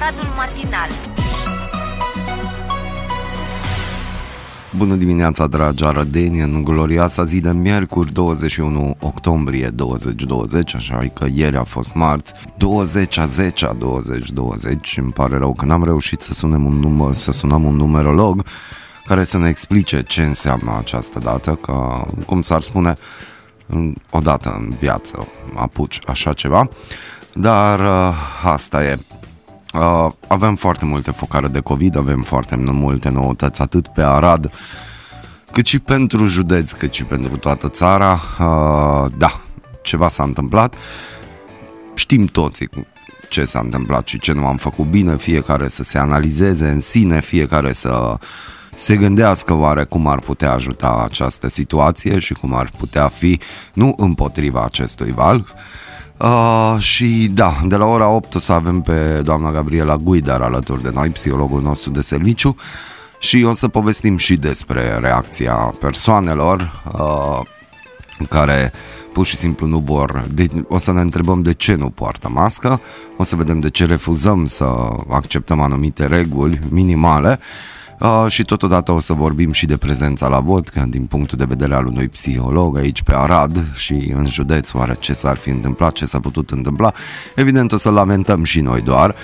Aradul Matinal. Bună dimineața, dragi arădeni, în glorioasa zi de miercuri, 21 octombrie 2020, așa că ieri a fost marți, 20 a 10 a 2020, îmi pare rău că n-am reușit să, sunem un număr, să sunăm un numerolog care să ne explice ce înseamnă această dată, că, cum s-ar spune, o dată în viață apuci așa ceva, dar uh, asta e. Uh, avem foarte multe focare de COVID, avem foarte multe noutăți, atât pe Arad, cât și pentru județ, cât și pentru toată țara. Uh, da, ceva s-a întâmplat. Știm toți ce s-a întâmplat și ce nu am făcut bine, fiecare să se analizeze în sine, fiecare să se gândească oare cum ar putea ajuta această situație și cum ar putea fi nu împotriva acestui val, Uh, și da, de la ora 8 o să avem pe doamna Gabriela Guidar alături de noi, psihologul nostru de serviciu și o să povestim și despre reacția persoanelor uh, care pur și simplu nu vor, de, o să ne întrebăm de ce nu poartă mască, o să vedem de ce refuzăm să acceptăm anumite reguli minimale Uh, și totodată o să vorbim și de prezența la vot, că din punctul de vedere al unui psiholog aici pe Arad și în județ, oare ce s-ar fi întâmplat, ce s-a putut întâmpla. Evident o să lamentăm și noi doar,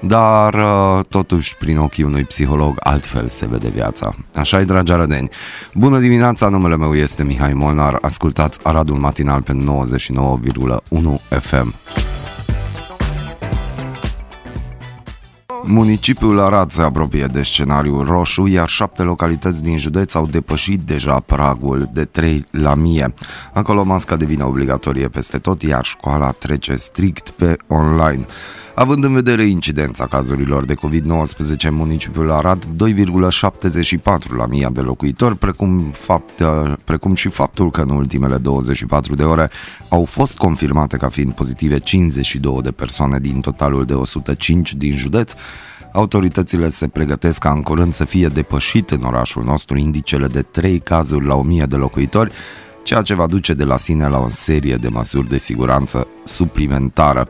dar uh, totuși prin ochii unui psiholog altfel se vede viața. Așa e, dragi arădeni. Bună dimineața, numele meu este Mihai Molnar, ascultați Aradul Matinal pe 99,1 FM. Municipiul Arad se apropie de scenariul roșu, iar șapte localități din județ au depășit deja pragul de 3 la mie. Acolo masca devine obligatorie peste tot, iar școala trece strict pe online. Având în vedere incidența cazurilor de COVID-19 în municipiul Arad, 2,74 la mii de locuitori, precum, fapt, precum și faptul că în ultimele 24 de ore au fost confirmate ca fiind pozitive 52 de persoane din totalul de 105 din județ, Autoritățile se pregătesc ca în curând să fie depășit în orașul nostru indicele de 3 cazuri la 1000 de locuitori, ceea ce va duce de la sine la o serie de măsuri de siguranță suplimentară.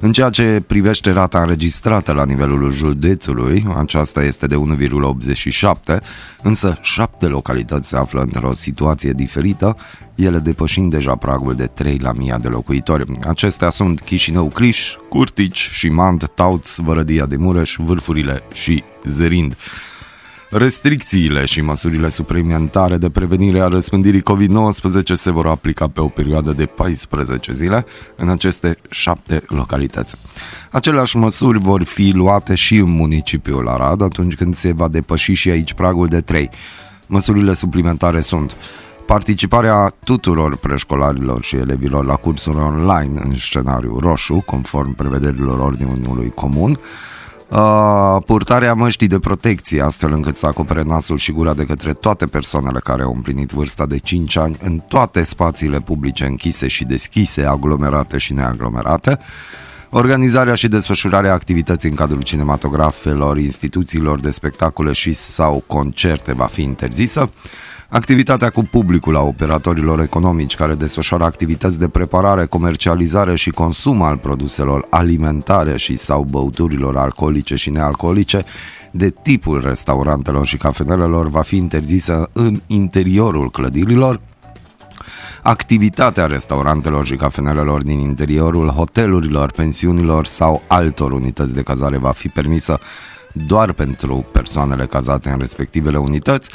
În ceea ce privește rata înregistrată la nivelul județului, aceasta este de 1,87, însă șapte localități se află într-o situație diferită, ele depășind deja pragul de 3 la 1000 de locuitori. Acestea sunt Chișinău, Criș, Curtici, Șimand, Tauț, Vărădia de Mureș, Vârfurile și Zerind. Restricțiile și măsurile suplimentare de prevenire a răspândirii COVID-19 se vor aplica pe o perioadă de 14 zile în aceste șapte localități. Aceleași măsuri vor fi luate și în municipiul Arad atunci când se va depăși și aici pragul de 3. Măsurile suplimentare sunt participarea tuturor preșcolarilor și elevilor la cursuri online în scenariu roșu, conform prevederilor Ordinului Comun, Uh, purtarea măștii de protecție, astfel încât să acopere nasul și gura de către toate persoanele care au împlinit vârsta de 5 ani în toate spațiile publice închise și deschise, aglomerate și neaglomerate, organizarea și desfășurarea activității în cadrul cinematografelor, instituțiilor de spectacole și sau concerte va fi interzisă, Activitatea cu publicul a operatorilor economici care desfășoară activități de preparare, comercializare și consum al produselor alimentare și sau băuturilor alcoolice și nealcoolice de tipul restaurantelor și cafenelelor va fi interzisă în interiorul clădirilor, activitatea restaurantelor și cafenelelor din interiorul hotelurilor, pensiunilor sau altor unități de cazare va fi permisă doar pentru persoanele cazate în respectivele unități,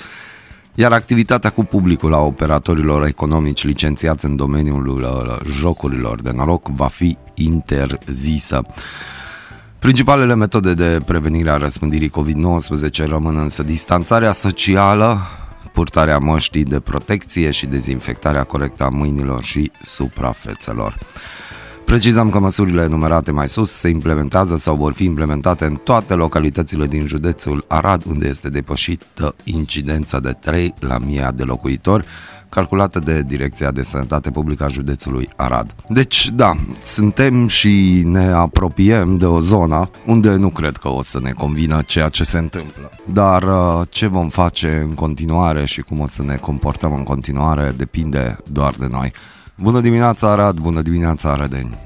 iar activitatea cu publicul a operatorilor economici licențiați în domeniul uh, jocurilor de noroc va fi interzisă. Principalele metode de prevenire a răspândirii COVID-19 rămân însă distanțarea socială, purtarea măștii de protecție și dezinfectarea corectă a mâinilor și suprafețelor. Precizăm că măsurile enumerate mai sus se implementează sau vor fi implementate în toate localitățile din județul Arad, unde este depășită incidența de 3 la 1000 de locuitori, calculată de Direcția de Sănătate Publică a județului Arad. Deci, da, suntem și ne apropiem de o zonă unde nu cred că o să ne convină ceea ce se întâmplă. Dar uh, ce vom face în continuare și cum o să ne comportăm în continuare depinde doar de noi. Bună dimineața Arad, bună dimineața Arădeni!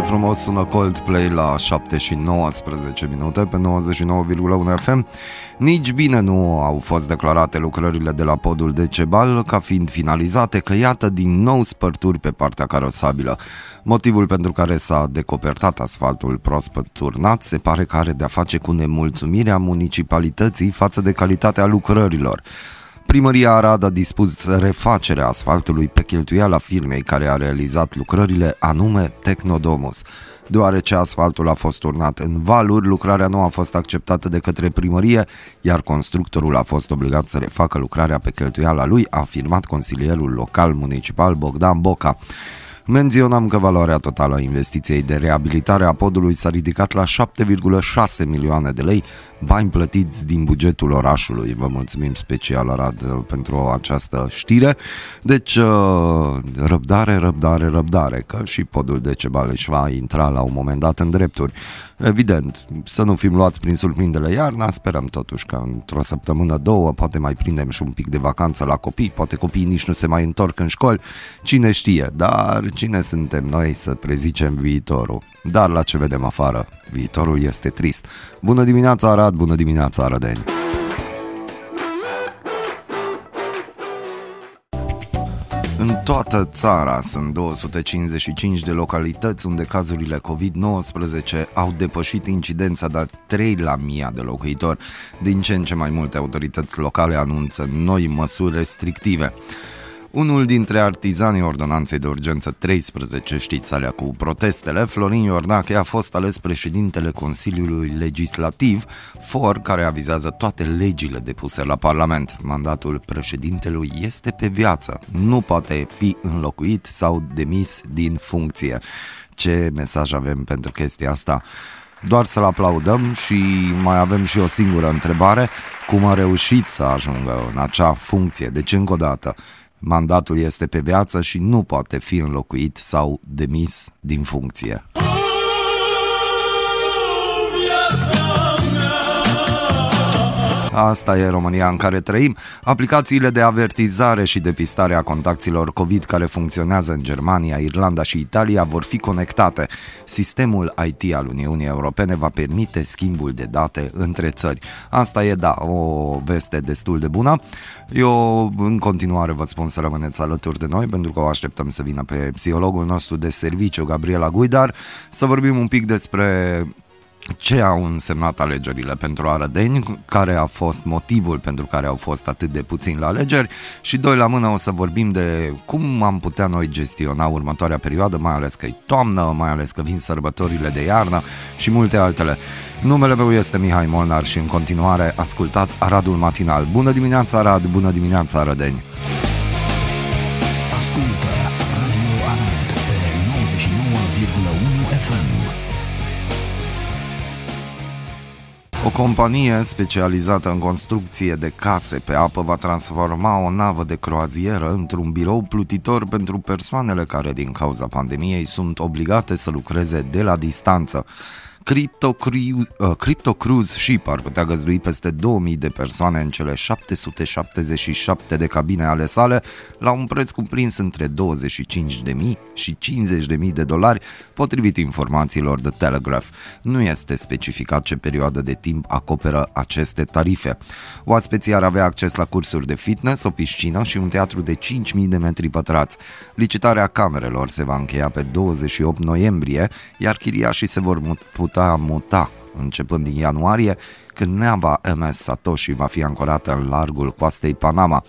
Frumos sună Coldplay la 7 și 19 minute pe 99,1 FM. Nici bine nu au fost declarate lucrările de la podul de Cebal ca fiind finalizate, că iată din nou spărturi pe partea carosabilă. Motivul pentru care s-a decopertat asfaltul proaspăt turnat se pare că are de-a face cu nemulțumirea municipalității față de calitatea lucrărilor. Primăria Arad a dispus refacerea asfaltului pe cheltuiala firmei care a realizat lucrările, anume Technodomus. Deoarece asfaltul a fost turnat în valuri, lucrarea nu a fost acceptată de către primărie, iar constructorul a fost obligat să refacă lucrarea pe cheltuiala lui, a afirmat consilierul local municipal Bogdan Boca. Menționăm că valoarea totală a investiției de reabilitare a podului s-a ridicat la 7,6 milioane de lei, bani plătiți din bugetul orașului. Vă mulțumim special, Arad, pentru această știre. Deci, uh, răbdare, răbdare, răbdare, că și podul de Cebaleș va intra la un moment dat în drepturi. Evident, să nu fim luați prin surprindele iarna, sperăm totuși că într-o săptămână, două, poate mai prindem și un pic de vacanță la copii, poate copiii nici nu se mai întorc în școli, cine știe, dar cine suntem noi să prezicem viitorul? Dar la ce vedem afară, viitorul este trist. Bună dimineața Arad, bună dimineața Arădeni! În toată țara sunt 255 de localități unde cazurile COVID-19 au depășit incidența de 3 la mii de locuitori. Din ce în ce mai multe autorități locale anunță noi măsuri restrictive. Unul dintre artizanii ordonanței de urgență 13, știți alea cu protestele, Florin Iordache a fost ales președintele Consiliului Legislativ, for care avizează toate legile depuse la Parlament. Mandatul președintelui este pe viață, nu poate fi înlocuit sau demis din funcție. Ce mesaj avem pentru chestia asta? doar să-l aplaudăm și mai avem și o singură întrebare, cum a reușit să ajungă în acea funcție. Deci, încă o dată, Mandatul este pe viață și nu poate fi înlocuit sau demis din funcție. Asta e România în care trăim. Aplicațiile de avertizare și depistare a contactilor COVID care funcționează în Germania, Irlanda și Italia vor fi conectate. Sistemul IT al Uniunii Europene va permite schimbul de date între țări. Asta e, da, o veste destul de bună. Eu în continuare vă spun să rămâneți alături de noi pentru că o așteptăm să vină pe psihologul nostru de serviciu, Gabriela Guidar, să vorbim un pic despre ce au însemnat alegerile pentru arădeni, care a fost motivul pentru care au fost atât de puțini la alegeri și doi la mână o să vorbim de cum am putea noi gestiona următoarea perioadă, mai ales că e toamnă, mai ales că vin sărbătorile de iarnă și multe altele. Numele meu este Mihai Molnar și în continuare ascultați Aradul Matinal. Bună dimineața Arad, bună dimineața Arădeni! Ascultă O companie specializată în construcție de case pe apă va transforma o navă de croazieră într-un birou plutitor pentru persoanele care, din cauza pandemiei, sunt obligate să lucreze de la distanță. Crypto, Cru- uh, Crypto Cruise Ship ar putea găzdui peste 2000 de persoane în cele 777 de cabine ale sale la un preț cuprins între 25.000 și 50.000 de dolari, potrivit informațiilor de Telegraph. Nu este specificat ce perioadă de timp acoperă aceste tarife. Oaspeții ar avea acces la cursuri de fitness, o piscină și un teatru de 5.000 de metri pătrați. Licitarea camerelor se va încheia pe 28 noiembrie, iar chiriașii se vor putea putea muta începând din ianuarie, când nava MS Satoshi va fi ancorată în largul coastei Panama.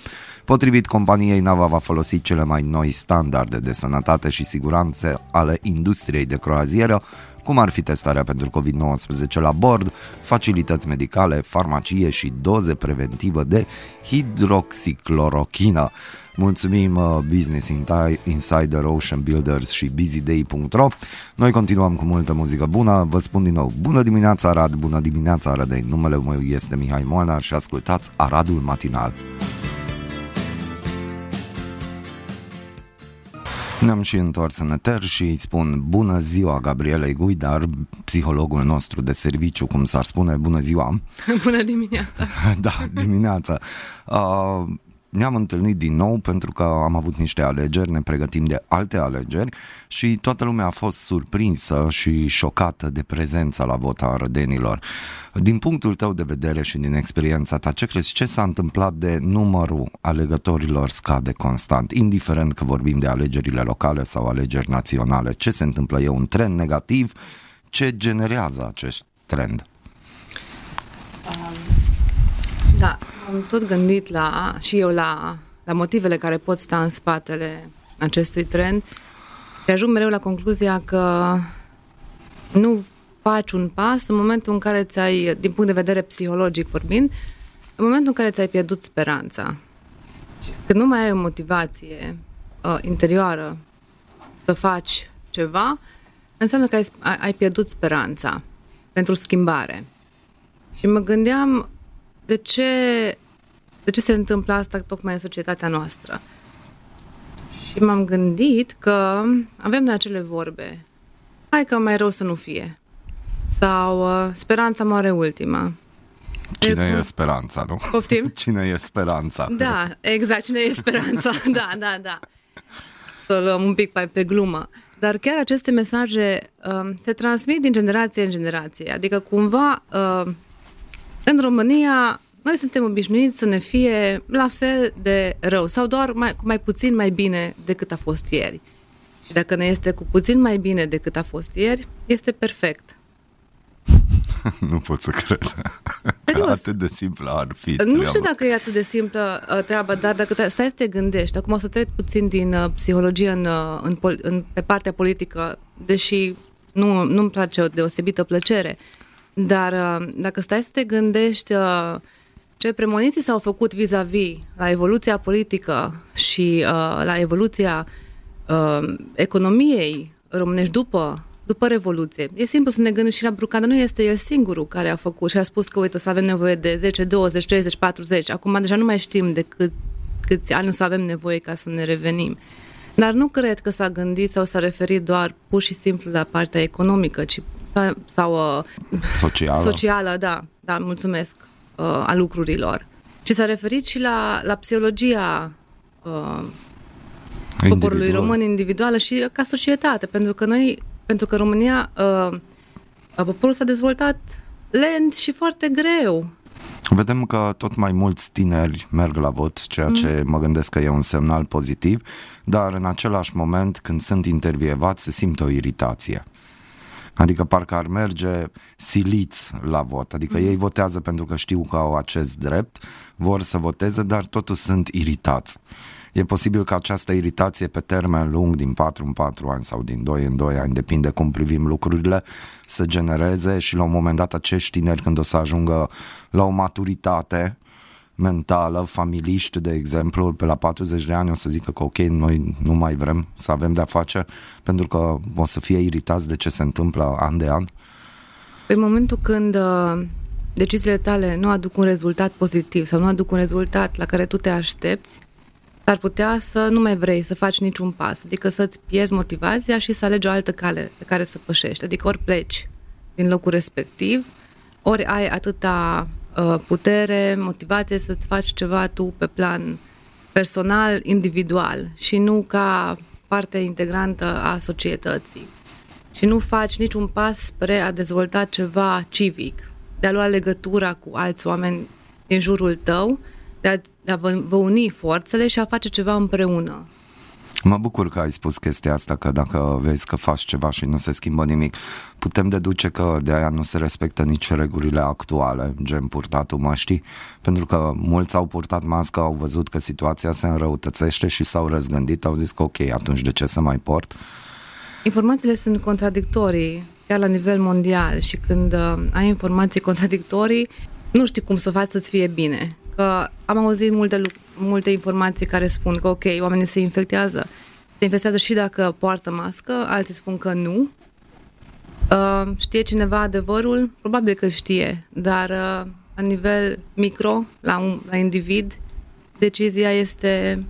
Potrivit companiei, nava va folosi cele mai noi standarde de sănătate și siguranță ale industriei de croazieră, cum ar fi testarea pentru COVID-19 la bord, facilități medicale, farmacie și doze preventivă de hidroxiclorochină. Mulțumim uh, Business Insider, Ocean Builders și BusyDay.ro Noi continuăm cu multă muzică bună, vă spun din nou, bună dimineața Arad, bună dimineața Aradei, numele meu este Mihai Moana și ascultați Aradul Matinal. Ne-am și întors în eter și îi spun bună ziua Gabrielei Guidar, psihologul nostru de serviciu, cum s-ar spune, bună ziua. Bună dimineața. da, dimineața. Uh, ne-am întâlnit din nou pentru că am avut niște alegeri, ne pregătim de alte alegeri și toată lumea a fost surprinsă și șocată de prezența la vot a rădenilor. Din punctul tău de vedere și din experiența ta, ce crezi, ce s-a întâmplat de numărul alegătorilor scade constant, indiferent că vorbim de alegerile locale sau alegeri naționale? Ce se întâmplă? E un trend negativ? Ce generează acest trend? Da, am tot gândit la, și eu la, la motivele care pot sta în spatele acestui trend și ajung mereu la concluzia că nu faci un pas în momentul în care ți-ai, din punct de vedere psihologic vorbind, în momentul în care ți-ai pierdut speranța. Când nu mai ai o motivație uh, interioară să faci ceva, înseamnă că ai, ai pierdut speranța pentru schimbare. Și mă gândeam de ce, de ce se întâmplă asta tocmai în societatea noastră. Și m-am gândit că avem noi acele vorbe. Hai că mai rău să nu fie. Sau uh, speranța moare ultima. Cine e speranța, nu? Poftim? Cine e speranța? Da, exact, cine e speranța. da, da, da. Să o luăm un pic pe, pe glumă. Dar chiar aceste mesaje uh, se transmit din generație în generație. Adică cumva uh, în România, noi suntem obișnuiți să ne fie la fel de rău sau doar mai, cu mai puțin mai bine decât a fost ieri. Și dacă ne este cu puțin mai bine decât a fost ieri, este perfect. nu pot să cred. Serios. Că atât de simplă ar fi. Nu treaba. știu dacă e atât de simplă uh, treaba, dar dacă te, stai să te gândești, acum o să trec puțin din uh, psihologie în, uh, în, în, pe partea politică, deși nu, nu-mi place o deosebită plăcere, dar uh, dacă stai să te gândești uh, ce premoniții s-au făcut vis-a-vis la evoluția politică și uh, la evoluția economiei românești după după Revoluție. E simplu să ne gândim și la Brucada, nu este el singurul care a făcut și a spus că, uite, să avem nevoie de 10, 20, 30, 40. Acum deja nu mai știm de cât, câți ani să avem nevoie ca să ne revenim. Dar nu cred că s-a gândit sau s-a referit doar pur și simplu la partea economică, ci sau uh, socială. socială, da, da, mulțumesc, uh, a lucrurilor. Ci s-a referit și la, la psihologia uh, poporului român individuală și ca societate, pentru că noi, pentru că România, uh, poporul s-a dezvoltat lent și foarte greu. Vedem că tot mai mulți tineri merg la vot, ceea ce mm. mă gândesc că e un semnal pozitiv, dar în același moment, când sunt intervievați, se simte o iritație. Adică parcă ar merge siliți la vot. Adică mm. ei votează pentru că știu că au acest drept, vor să voteze, dar totuși sunt iritați. E posibil că această iritație pe termen lung, din 4 în 4 ani sau din 2 în 2 ani, depinde cum privim lucrurile, să genereze și la un moment dat acești tineri când o să ajungă la o maturitate, mentală, familiști, de exemplu, pe la 40 de ani o să zică că ok, noi nu mai vrem să avem de-a face pentru că o să fie iritați de ce se întâmplă an de an? În momentul când uh, deciziile tale nu aduc un rezultat pozitiv sau nu aduc un rezultat la care tu te aștepți, s-ar putea să nu mai vrei să faci niciun pas, adică să-ți pierzi motivația și să alegi o altă cale pe care să pășești, adică ori pleci din locul respectiv, ori ai atâta Uh, putere, motivație să-ți faci ceva tu pe plan personal, individual și nu ca parte integrantă a societății. Și nu faci niciun pas spre a dezvolta ceva civic, de a lua legătura cu alți oameni din jurul tău, de a, de a vă, vă uni forțele și a face ceva împreună. Mă bucur că ai spus chestia asta, că dacă vezi că faci ceva și nu se schimbă nimic, putem deduce că de aia nu se respectă nici regulile actuale, gen purtatul măștii, pentru că mulți au purtat mască, au văzut că situația se înrăutățește și s-au răzgândit, au zis că ok, atunci de ce să mai port? Informațiile sunt contradictorii, chiar la nivel mondial și când uh, ai informații contradictorii, nu știi cum să faci să-ți fie bine. Că am auzit multe, multe informații care spun că ok, oamenii se infectează. Se infectează și dacă poartă mască, alții spun că nu. Uh, știe cineva adevărul? Probabil că știe, dar uh, la nivel micro, la, un, la individ, decizia este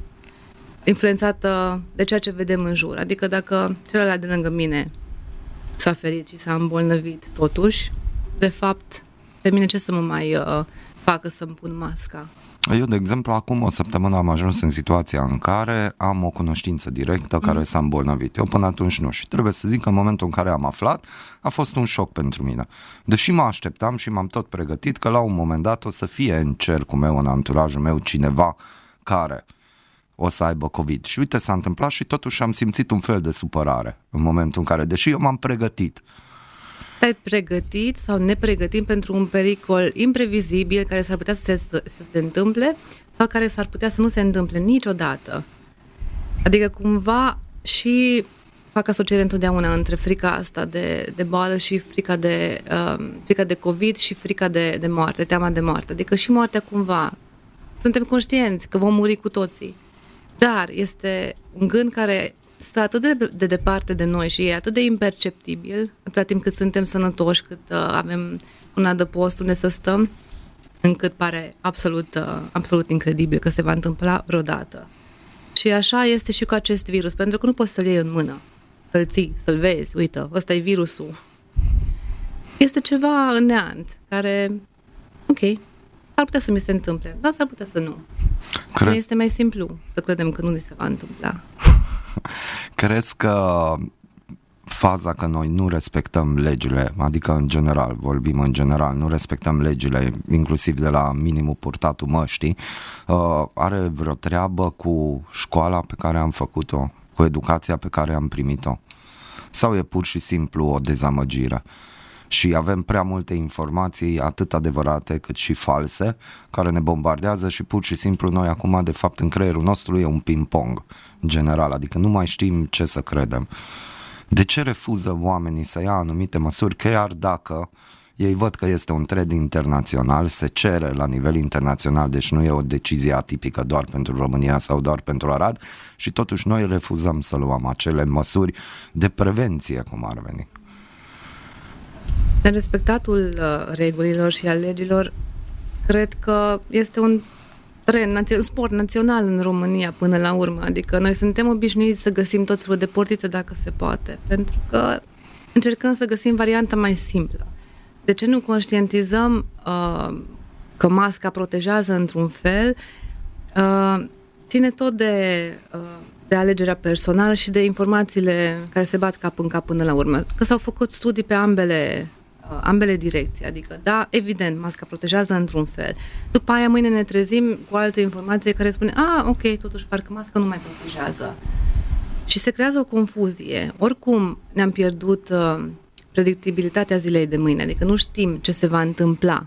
influențată de ceea ce vedem în jur. Adică dacă celălalt de lângă mine s-a ferit și s-a îmbolnăvit totuși, de fapt, pe mine ce să mă mai uh, facă să-mi pun masca? Eu, de exemplu, acum o săptămână am ajuns în situația în care am o cunoștință directă care mm. s-a îmbolnăvit. Eu până atunci nu și trebuie să zic că în momentul în care am aflat a fost un șoc pentru mine. Deși mă așteptam și m-am tot pregătit că la un moment dat o să fie în cercul meu, în anturajul meu, cineva care o să aibă COVID. Și uite, s-a întâmplat și totuși am simțit un fel de supărare în momentul în care, deși eu m-am pregătit, te-ai pregătit sau ne pregătim pentru un pericol imprevizibil care s-ar putea să se, să se întâmple sau care s-ar putea să nu se întâmple niciodată. Adică cumva și fac asociere întotdeauna între frica asta de, de boală și frica de, uh, frica de COVID și frica de, de moarte, teama de moarte. Adică și moartea cumva. Suntem conștienți că vom muri cu toții. Dar este un gând care stă atât de, de departe de noi și e atât de imperceptibil, atâta timp cât suntem sănătoși, cât uh, avem un adăpost unde să stăm, încât pare absolut, uh, absolut incredibil că se va întâmpla vreodată. Și așa este și cu acest virus, pentru că nu poți să-l iei în mână, să-l ții, să-l vezi, uite, ăsta e virusul. Este ceva în neant, care, ok, s-ar putea să mi se întâmple, dar s-ar putea să nu. Cred... Este mai simplu să credem că nu ne se va întâmpla. Crezi că faza că noi nu respectăm legile, adică în general, vorbim în general, nu respectăm legile, inclusiv de la minimul purtatul măștii, uh, are vreo treabă cu școala pe care am făcut-o, cu educația pe care am primit-o? Sau e pur și simplu o dezamăgire? Și avem prea multe informații, atât adevărate cât și false, care ne bombardează și pur și simplu noi acum, de fapt, în creierul nostru e un ping-pong general, adică nu mai știm ce să credem. De ce refuză oamenii să ia anumite măsuri, chiar dacă ei văd că este un trend internațional, se cere la nivel internațional, deci nu e o decizie atipică doar pentru România sau doar pentru Arad și totuși noi refuzăm să luăm acele măsuri de prevenție, cum ar veni. Respectatul uh, regulilor și al legilor cred că este un tren, un sport național în România până la urmă. Adică noi suntem obișnuiți să găsim tot felul de portițe dacă se poate, pentru că încercăm să găsim varianta mai simplă. De ce nu conștientizăm uh, că masca protejează într-un fel? Uh, ține tot de, uh, de alegerea personală și de informațiile care se bat cap în cap până la urmă. Că s-au făcut studii pe ambele Uh, ambele direcții. Adică, da, evident, masca protejează într-un fel. După aia, mâine ne trezim cu alte informație care spune, a, ok, totuși, parcă masca nu mai protejează. Și se creează o confuzie. Oricum, ne-am pierdut uh, predictibilitatea zilei de mâine, adică nu știm ce se va întâmpla.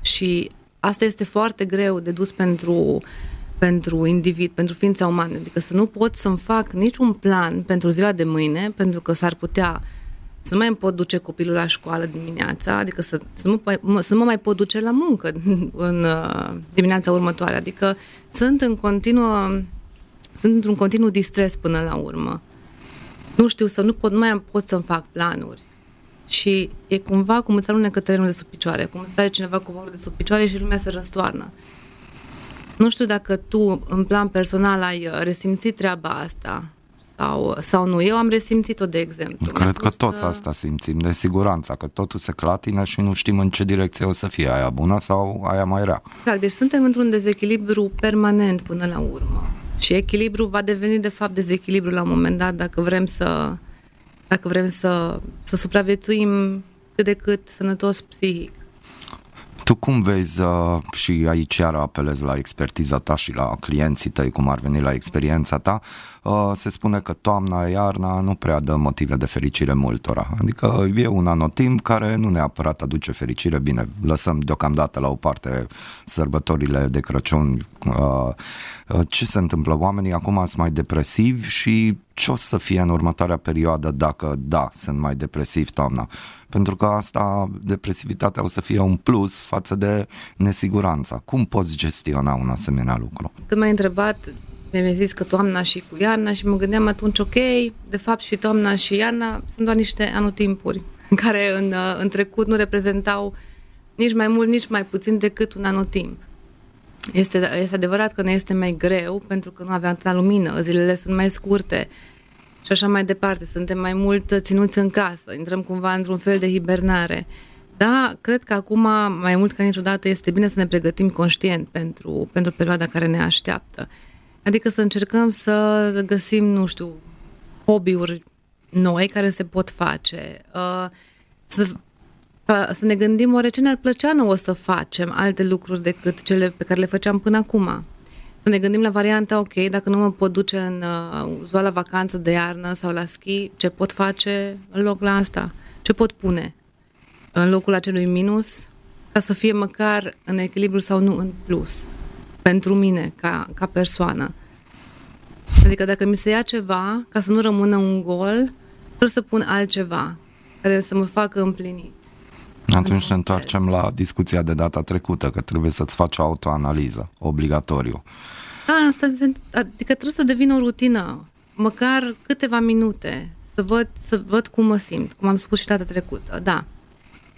Și asta este foarte greu de dus pentru pentru individ, pentru ființa umană. Adică să nu pot să-mi fac niciun plan pentru ziua de mâine, pentru că s-ar putea să nu mai pot duce copilul la școală dimineața, adică să, să, nu, să nu mă mai pot duce la muncă în uh, dimineața următoare. Adică sunt în continuă, sunt într-un continuu distres până la urmă. Nu știu, să nu pot, nu mai pot să-mi fac planuri. Și e cumva cum îți alunecă terenul de sub picioare, cum îți are cineva covorul de sub picioare și lumea se răstoarnă. Nu știu dacă tu, în plan personal, ai uh, resimțit treaba asta sau, sau nu. Eu am resimțit-o, de exemplu. Cred că toți asta simțim, de siguranța, că totul se clatină și nu știm în ce direcție o să fie aia bună sau aia mai rea. Exact, deci suntem într-un dezechilibru permanent până la urmă. Și echilibru va deveni, de fapt, dezechilibru la un moment dat dacă vrem să, dacă vrem să, să supraviețuim cât de cât sănătos psihic. Tu cum vezi, uh, și aici iar apelezi la expertiza ta și la clienții tăi, cum ar veni la experiența ta, uh, se spune că toamna, iarna nu prea dă motive de fericire multora. Adică e un anotimp care nu neapărat aduce fericire. Bine, lăsăm deocamdată la o parte sărbătorile de Crăciun. Uh, ce se întâmplă? Oamenii acum sunt mai depresivi și ce o să fie în următoarea perioadă dacă, da, sunt mai depresivi toamna? Pentru că asta, depresivitatea o să fie un plus față de nesiguranța. Cum poți gestiona un asemenea lucru? Când m-ai întrebat mi-ai zis că toamna și cu iarna și mă gândeam atunci, ok, de fapt și toamna și iarna sunt doar niște anotimpuri care în, în trecut nu reprezentau nici mai mult, nici mai puțin decât un anotimp. Este, este adevărat că ne este mai greu pentru că nu aveam atâta lumină, zilele sunt mai scurte și așa mai departe. Suntem mai mult ținuți în casă, intrăm cumva într-un fel de hibernare. Da, cred că acum, mai mult ca niciodată, este bine să ne pregătim conștient pentru, pentru perioada care ne așteaptă. Adică să încercăm să găsim, nu știu, hobby-uri noi care se pot face. Uh, să, să ne gândim oare ce ne-ar plăcea nouă să facem alte lucruri decât cele pe care le făceam până acum. Să ne gândim la varianta, ok, dacă nu mă pot duce în uh, ziua la vacanță de iarnă sau la schi, ce pot face în loc la asta? Ce pot pune în locul acelui minus ca să fie măcar în echilibru sau nu în plus pentru mine ca, ca persoană. Adică dacă mi se ia ceva, ca să nu rămână un gol, trebuie să pun altceva care să mă facă împlinit. Atunci ne întoarcem la discuția de data trecută, că trebuie să-ți faci o autoanaliză, obligatoriu. Da, asta, adică trebuie să devină o rutină, măcar câteva minute, să văd, să văd cum mă simt, cum am spus și data trecută, da.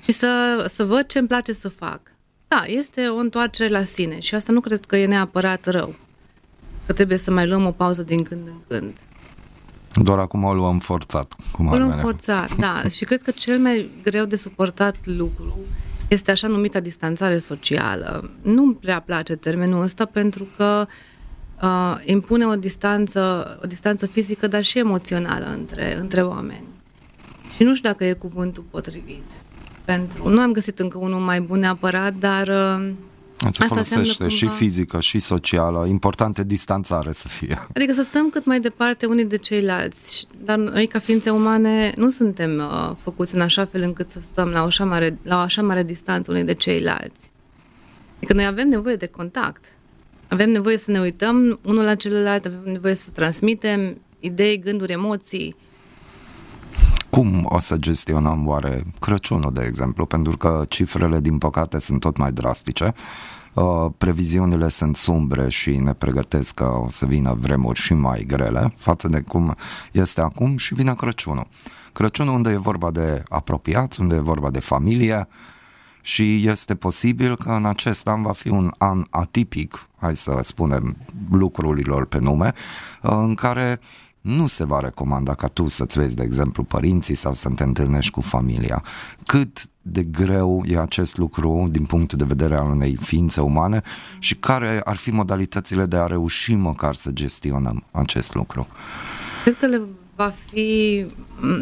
Și să, să văd ce îmi place să fac. Da, este o întoarcere la sine și asta nu cred că e neapărat rău. Că trebuie să mai luăm o pauză din când în când. Doar acum o luăm forțat. Cum o luăm forțat, da. și cred că cel mai greu de suportat lucru este așa numita distanțare socială. Nu-mi prea place termenul ăsta pentru că uh, impune o distanță, o distanță fizică, dar și emoțională între, între oameni. Și nu știu dacă e cuvântul potrivit. Pentru... Nu am găsit încă unul mai bun neapărat, dar uh, se folosește cumva... și fizică și socială. Important e distanțare să fie. Adică să stăm cât mai departe unii de ceilalți. Dar noi, ca ființe umane, nu suntem uh, făcuți în așa fel încât să stăm la o așa mare, la o așa mare distanță unii de ceilalți. Adică noi avem nevoie de contact. Avem nevoie să ne uităm unul la celălalt, avem nevoie să transmitem idei, gânduri, emoții. Cum o să gestionăm oare Crăciunul, de exemplu? Pentru că cifrele, din păcate, sunt tot mai drastice. Uh, previziunile sunt sumbre și ne pregătesc că o să vină vremuri și mai grele față de cum este acum și vine Crăciunul. Crăciunul unde e vorba de apropiați, unde e vorba de familie și este posibil că în acest an va fi un an atipic, hai să spunem lucrurilor pe nume, uh, în care nu se va recomanda ca tu să-ți vezi, de exemplu, părinții sau să te întâlnești cu familia. Cât de greu e acest lucru din punctul de vedere al unei ființe umane și care ar fi modalitățile de a reuși măcar să gestionăm acest lucru? Cred că le va fi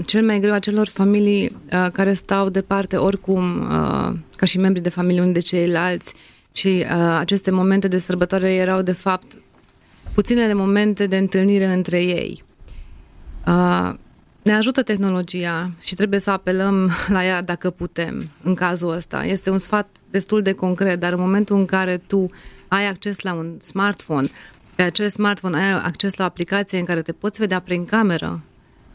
cel mai greu acelor familii uh, care stau departe oricum uh, ca și membri de familie unii de ceilalți și uh, aceste momente de sărbătoare erau de fapt puținele momente de întâlnire între ei. Uh, ne ajută tehnologia și trebuie să apelăm la ea dacă putem, în cazul ăsta. Este un sfat destul de concret, dar în momentul în care tu ai acces la un smartphone, pe acest smartphone ai acces la o aplicație în care te poți vedea prin cameră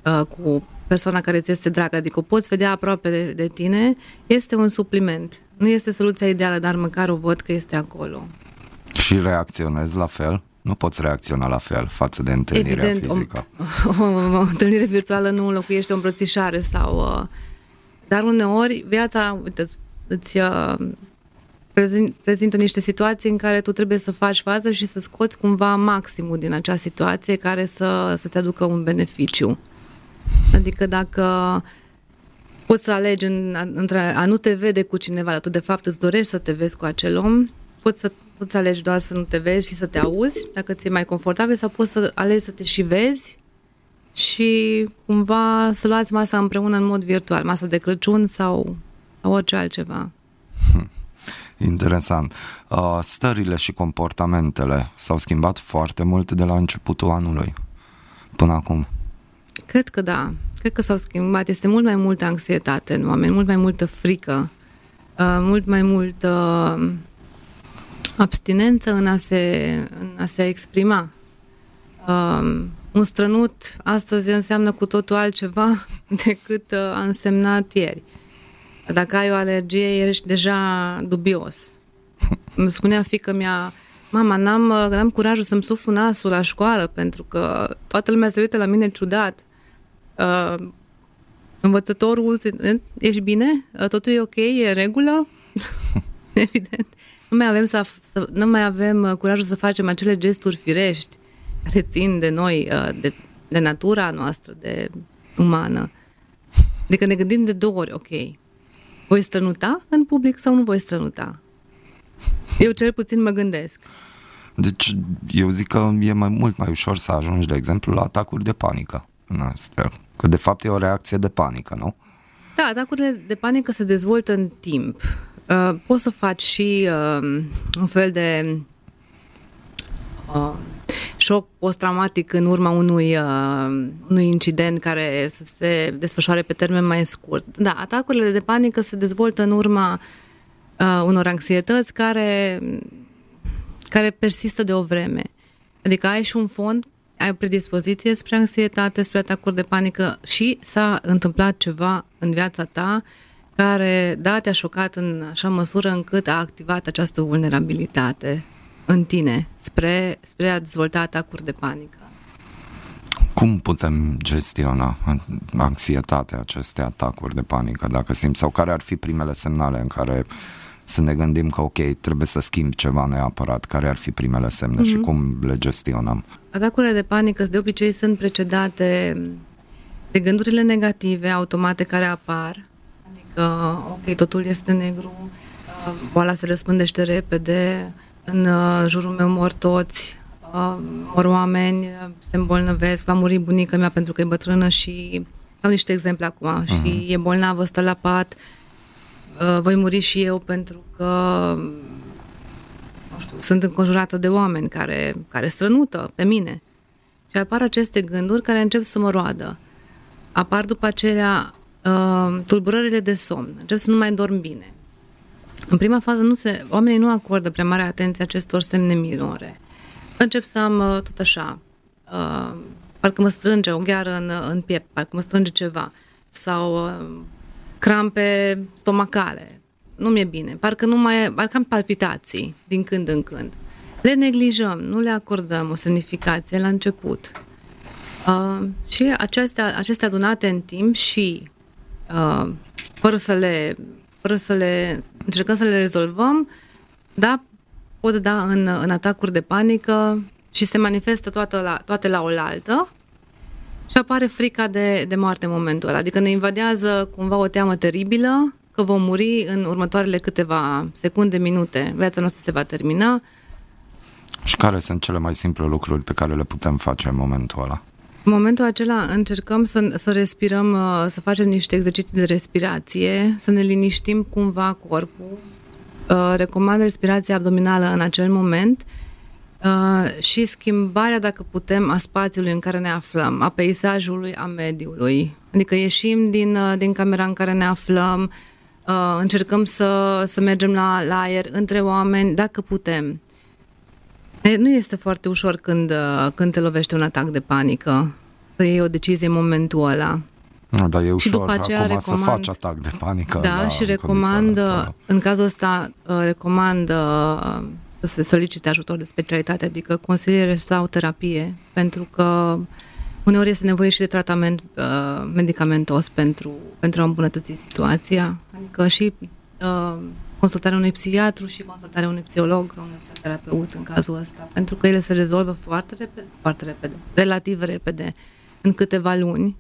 uh, cu persoana care ți este dragă, adică o poți vedea aproape de, de tine, este un supliment. Nu este soluția ideală, dar măcar o văd că este acolo. Și reacționezi la fel? Nu poți reacționa la fel față de întâlnirea Evident, fizică. O, o, o întâlnire virtuală nu înlocuiește o îmbrățișare sau... Uh, dar uneori viața, uite, îți uh, prezintă niște situații în care tu trebuie să faci fază și să scoți cumva maximul din acea situație care să, să-ți aducă un beneficiu. Adică dacă poți să alegi în, între a nu te vede cu cineva, dar tu de fapt îți dorești să te vezi cu acel om, poți să Poți să alegi doar să nu te vezi și să te auzi, dacă ți-e mai confortabil, sau poți să alegi să te și vezi și cumva să luați masa împreună în mod virtual, masa de Crăciun sau, sau orice altceva. Hmm. Interesant. Uh, stările și comportamentele s-au schimbat foarte mult de la începutul anului până acum. Cred că da. Cred că s-au schimbat. Este mult mai multă anxietate în oameni, mult mai multă frică, uh, mult mai multă abstinență în a se, în a se exprima. Um, un strănut astăzi înseamnă cu totul altceva decât uh, a însemnat ieri. Dacă ai o alergie, ești deja dubios. Îmi spunea fică mea, mama, n-am, uh, n-am curajul să-mi suflu nasul la școală pentru că toată lumea se uită la mine ciudat. Uh, învățătorul, ești bine? Uh, totul e ok? E regulă? Evident nu mai avem, să, să, nu mai avem uh, curajul să facem acele gesturi firești care țin de noi, uh, de, de natura noastră, de umană. Adică ne gândim de două ori, ok, Voi strănuta în public sau nu voi strănuta? Eu cel puțin mă gândesc. Deci eu zic că e mai mult mai ușor să ajungi, de exemplu, la atacuri de panică. Astfel. Că de fapt e o reacție de panică, nu? Da, atacurile de panică se dezvoltă în timp. Uh, poți să faci și uh, un fel de uh, șoc post-traumatic în urma unui, uh, unui incident care să se desfășoare pe termen mai scurt. Da, atacurile de panică se dezvoltă în urma uh, unor anxietăți care, care persistă de o vreme. Adică ai și un fond, ai o predispoziție spre anxietate, spre atacuri de panică și s-a întâmplat ceva în viața ta care, da, te-a șocat în așa măsură încât a activat această vulnerabilitate în tine spre, spre a dezvolta atacuri de panică. Cum putem gestiona anxietatea, aceste atacuri de panică, dacă simți, sau care ar fi primele semnale în care să ne gândim că, ok, trebuie să schimb ceva neapărat, care ar fi primele semne mm-hmm. și mhm. cum le gestionăm? Atacurile de panică de obicei sunt precedate de gândurile negative, automate, care apar. Adică, ok, totul este negru, boala se răspândește repede, în uh, jurul meu mor toți, uh, mor oameni, se îmbolnăvesc, va muri bunica mea pentru că e bătrână și dau niște exemple acum uh-huh. și mhm. e bolnavă, stă la pat, uh, voi muri și eu pentru că nu știu, sunt înconjurată de oameni care, care strănută pe mine. Și apar aceste gânduri care încep să mă roadă. Apar după aceea uh, tulburările de somn, încep să nu mai dorm bine. În prima fază nu se, oamenii nu acordă prea mare atenție acestor semne minore. Încep să am uh, tot așa, uh, parcă mă strânge o gheară în, în piept, parcă mă strânge ceva, sau uh, crampe stomacale. Nu mi-e bine, parcă nu mai, parcă am palpitații din când în când. Le neglijăm, nu le acordăm o semnificație la început. Uh, și acestea, acestea adunate în timp și uh, fără să le fără să le încercăm să le rezolvăm, da, pot da în, în atacuri de panică și se manifestă toată la, toate la oaltă și apare frica de, de moarte în momentul ăla. Adică ne invadează cumva o teamă teribilă că vom muri în următoarele câteva secunde, minute. Viața noastră se va termina. Și care sunt cele mai simple lucruri pe care le putem face în momentul ăla? În momentul acela încercăm să, să respirăm, uh, să facem niște exerciții de respirație, să ne liniștim cumva corpul. Uh, recomand respirația abdominală în acel moment uh, și schimbarea, dacă putem, a spațiului în care ne aflăm, a peisajului, a mediului. Adică ieșim din, din camera în care ne aflăm, încercăm să, să mergem la, la aer între oameni, dacă putem. Nu este foarte ușor când, uh, când te lovește un atac de panică să iei o decizie în momentul ăla. Nu, dar e ușor și după aceea acum recomand, să faci atac de panică. Da, și recomand, în cazul ăsta, uh, recomand uh, să se solicite ajutor de specialitate, adică consiliere sau terapie, pentru că uneori este nevoie și de tratament uh, medicamentos pentru, pentru a îmbunătăți situația. Adică și uh, consultarea unui psihiatru și consultarea unui psiholog, unui psihoterapeut în cazul ăsta, pentru că ele se rezolvă foarte repede, foarte repede, relativ repede, în câteva luni,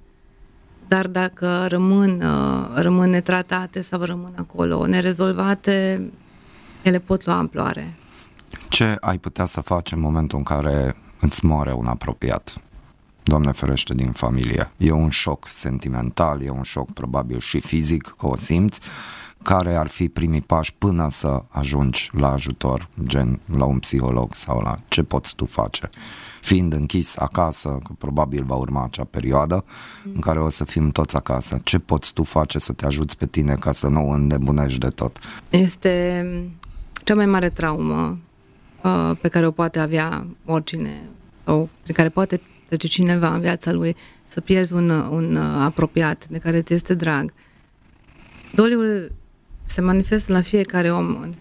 dar dacă rămân, uh, rămân netratate sau rămân acolo nerezolvate, ele pot lua amploare. Ce ai putea să faci în momentul în care îți moare un apropiat? Doamne ferește din familie. E un șoc sentimental, e un șoc probabil și fizic, că o simți, care ar fi primii pași până să ajungi la ajutor, gen la un psiholog sau la ce poți tu face. Fiind închis acasă, că probabil va urma acea perioadă în care o să fim toți acasă, ce poți tu face să te ajuți pe tine ca să nu înnebunești de tot? Este cea mai mare traumă uh, pe care o poate avea oricine sau pe care poate trece cineva în viața lui să pierzi un, un uh, apropiat de care ți este drag. Doliul se manifestă la fiecare om în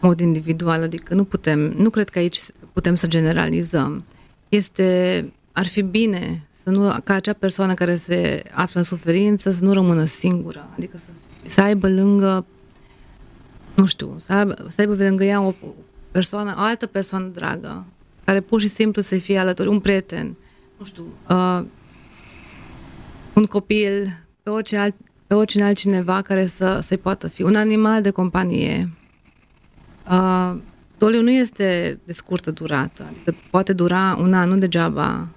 mod individual, adică nu putem, nu cred că aici putem să generalizăm. Este, ar fi bine să nu, ca acea persoană care se află în suferință să nu rămână singură, adică să, să aibă lângă, nu știu, să aibă, să aibă lângă ea o persoană, o altă persoană dragă, care pur și simplu să fie alături, un prieten, nu știu, uh, un copil, pe orice alt, pe pe oricine altcineva care să, să-i poată fi. Un animal de companie. Uh, doliu nu este de scurtă durată, adică poate dura un an, nu degeaba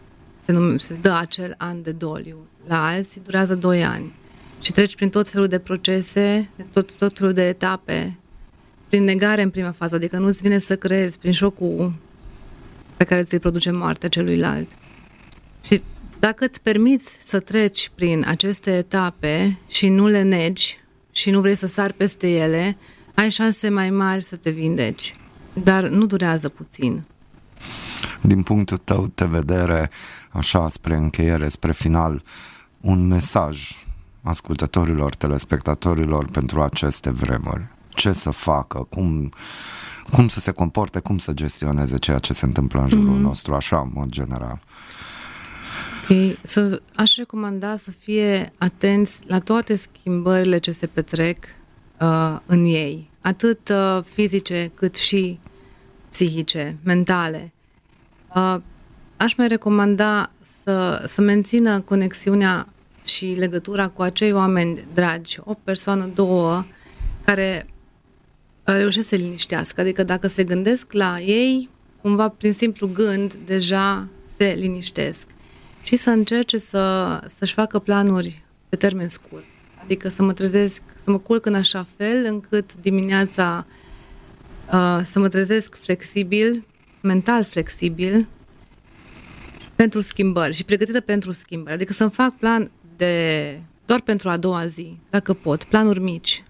se, nume, se dă acel an de doliu. La alții durează doi ani și treci prin tot felul de procese, tot, tot felul de etape, prin negare în prima fază, adică nu-ți vine să crezi, prin șocul pe care ți-l produce moartea celuilalt. Și dacă îți permiți să treci prin aceste etape și nu le negi și nu vrei să sari peste ele, ai șanse mai mari să te vindeci. Dar nu durează puțin. Din punctul tău de vedere, așa spre încheiere, spre final, un mesaj ascultătorilor, telespectatorilor pentru aceste vremuri. Ce să facă, cum, cum să se comporte, cum să gestioneze ceea ce se întâmplă în jurul mm-hmm. nostru, așa, în mod general. Ok, să, aș recomanda să fie atenți la toate schimbările ce se petrec uh, în ei, atât uh, fizice cât și psihice, mentale. Uh, aș mai recomanda să, să mențină conexiunea și legătura cu acei oameni dragi, o persoană, două, care reușesc să se liniștească. Adică dacă se gândesc la ei, cumva prin simplu gând, deja se liniștesc. Și să încerce să, să-și facă planuri pe termen scurt. Adică să mă trezesc, să mă culc în așa fel încât dimineața uh, să mă trezesc flexibil, mental flexibil, pentru schimbări și pregătită pentru schimbări. Adică să-mi fac plan de doar pentru a doua zi, dacă pot, planuri mici.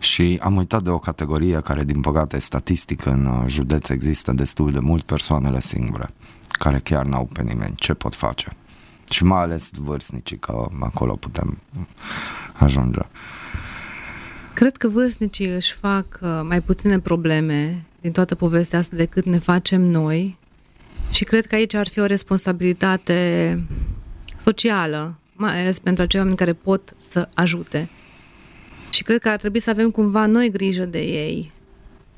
Și am uitat de o categorie care, din păcate, statistic în uh, județ există destul de mult persoanele singure, care chiar n-au pe nimeni. Ce pot face? Și mai ales vârstnicii, că acolo putem ajunge. Cred că vârstnicii își fac uh, mai puține probleme din toată povestea asta decât ne facem noi și cred că aici ar fi o responsabilitate socială, mai ales pentru acei oameni care pot să ajute. Și cred că ar trebui să avem cumva noi grijă de ei.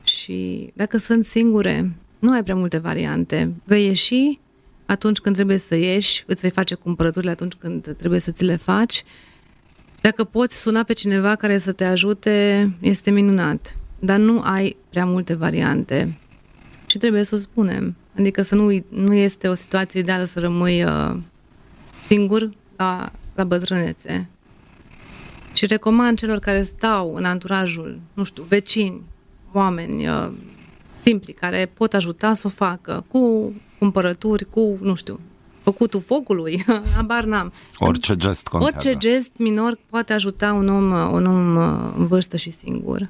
Și dacă sunt singure, nu ai prea multe variante. Vei ieși atunci când trebuie să ieși, îți vei face cumpărăturile atunci când trebuie să ți le faci. Dacă poți suna pe cineva care să te ajute, este minunat. Dar nu ai prea multe variante. Și trebuie să o spunem. Adică să nu, nu este o situație ideală să rămâi uh, singur la, la bătrânețe. Și recomand celor care stau în anturajul, nu știu, vecini, oameni uh, simpli, care pot ajuta să o facă cu cumpărături, cu, nu știu, făcutul focului, abar n-am. Orice gest contează. Orice gest minor poate ajuta un om, un om uh, în vârstă și singur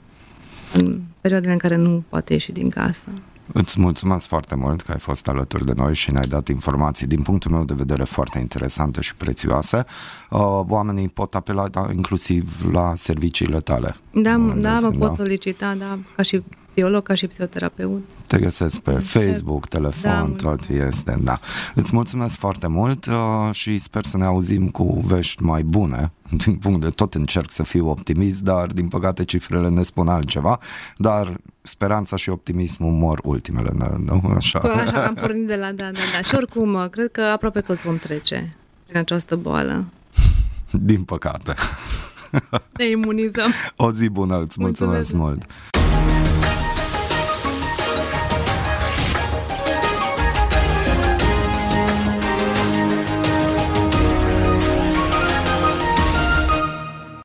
în perioadele în care nu poate ieși din casă. Îți mulțumesc foarte mult că ai fost alături de noi și ne-ai dat informații din punctul meu de vedere foarte interesante și prețioase. Uh, oamenii pot apela da, inclusiv la serviciile tale. Da, da, mă pot da. solicita, da, ca și psiholog, ca și psihoterapeut. Te găsesc pe Facebook, telefon, da, tot este, da. Îți mulțumesc foarte mult uh, și sper să ne auzim cu vești mai bune. Din punct de tot încerc să fiu optimist, dar din păcate cifrele ne spun altceva, dar speranța și optimismul mor ultimele, nu? Așa. Așa am pornit de la, da, da, da. Și oricum, cred că aproape toți vom trece prin această boală. Din păcate. Ne imunizăm. O zi bună, îți mulțumesc, mulțumesc mult.